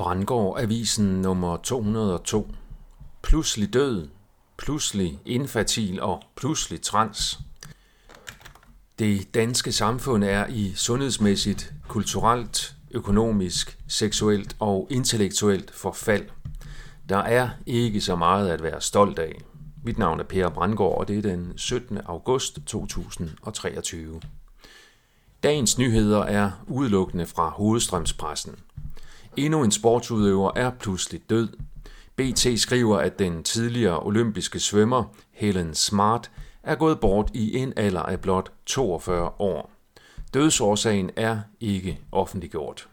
Brandgård Avisen nummer 202. Pludselig død, pludselig infertil og pludselig trans. Det danske samfund er i sundhedsmæssigt, kulturelt, økonomisk, seksuelt og intellektuelt forfald. Der er ikke så meget at være stolt af. Mit navn er Per Brandgård, og det er den 17. august 2023. Dagens nyheder er udelukkende fra hovedstrømspressen – Endnu en sportsudøver er pludselig død. BT skriver, at den tidligere olympiske svømmer Helen Smart er gået bort i en alder af blot 42 år. Dødsårsagen er ikke offentliggjort.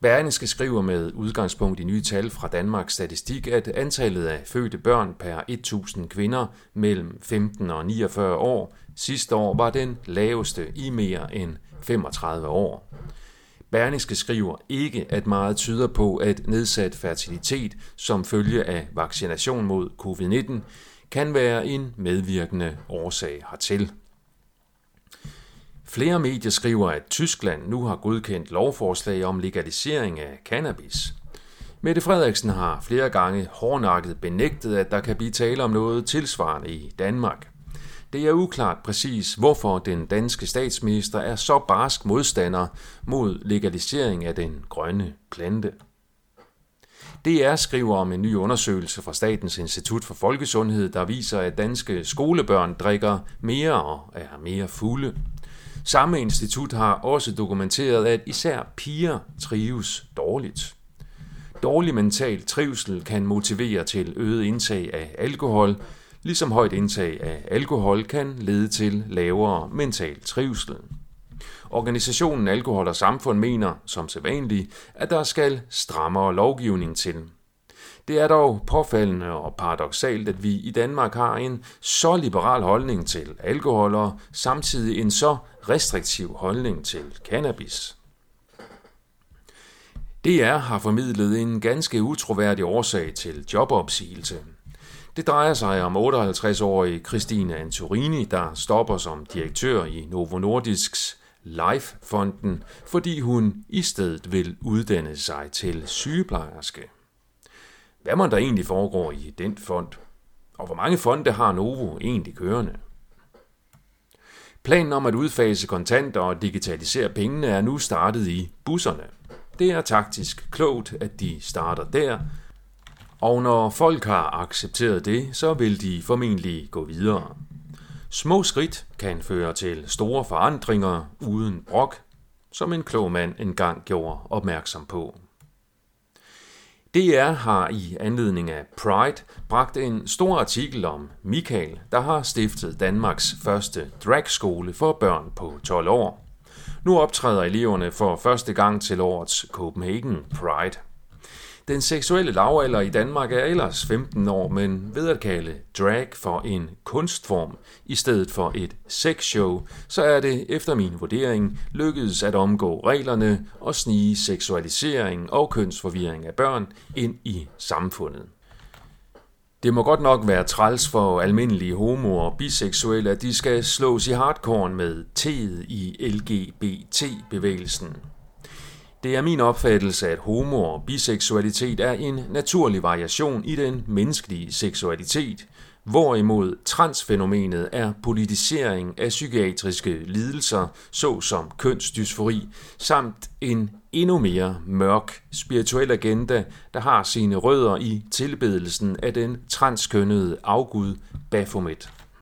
Berlingske skriver med udgangspunkt i nye tal fra Danmarks Statistik, at antallet af fødte børn per 1000 kvinder mellem 15 og 49 år sidste år var den laveste i mere end 35 år. Berlingske skriver ikke, at meget tyder på, at nedsat fertilitet som følge af vaccination mod covid-19 kan være en medvirkende årsag hertil. Flere medier skriver, at Tyskland nu har godkendt lovforslag om legalisering af cannabis. Mette Frederiksen har flere gange hårdnakket benægtet, at der kan blive tale om noget tilsvarende i Danmark. Det er uklart præcis, hvorfor den danske statsminister er så barsk modstander mod legalisering af den grønne plante. DR skriver om en ny undersøgelse fra Statens Institut for Folkesundhed, der viser, at danske skolebørn drikker mere og er mere fulde. Samme institut har også dokumenteret, at især piger trives dårligt. Dårlig mental trivsel kan motivere til øget indtag af alkohol, ligesom højt indtag af alkohol kan lede til lavere mental trivsel. Organisationen Alkohol og Samfund mener, som sædvanligt, at der skal strammere lovgivning til. Det er dog påfaldende og paradoxalt, at vi i Danmark har en så liberal holdning til alkohol og samtidig en så restriktiv holdning til cannabis. DR har formidlet en ganske utroværdig årsag til jobopsigelse. Det drejer sig om 58-årige Christine Antorini, der stopper som direktør i Novo Nordisks Life-fonden, fordi hun i stedet vil uddanne sig til sygeplejerske. Hvad man der egentlig foregår i den fond? Og hvor mange fonde har Novo egentlig kørende? Planen om at udfase kontanter og digitalisere pengene er nu startet i busserne. Det er taktisk klogt, at de starter der, og når folk har accepteret det, så vil de formentlig gå videre. Små skridt kan føre til store forandringer uden brok, som en klog mand engang gjorde opmærksom på. DR har i anledning af Pride bragt en stor artikel om Michael, der har stiftet Danmarks første dragskole for børn på 12 år. Nu optræder eleverne for første gang til årets Copenhagen Pride. Den seksuelle lavalder i Danmark er ellers 15 år, men ved at kalde drag for en kunstform i stedet for et sexshow, så er det efter min vurdering lykkedes at omgå reglerne og snige seksualisering og kønsforvirring af børn ind i samfundet. Det må godt nok være træls for almindelige homo- og biseksuelle, at de skal slås i hardcore med T'et i LGBT-bevægelsen. Det er min opfattelse, at homo- og biseksualitet er en naturlig variation i den menneskelige seksualitet, hvorimod transfænomenet er politisering af psykiatriske lidelser, såsom kønsdysfori, samt en endnu mere mørk spirituel agenda, der har sine rødder i tilbedelsen af den transkønnede afgud Baphomet.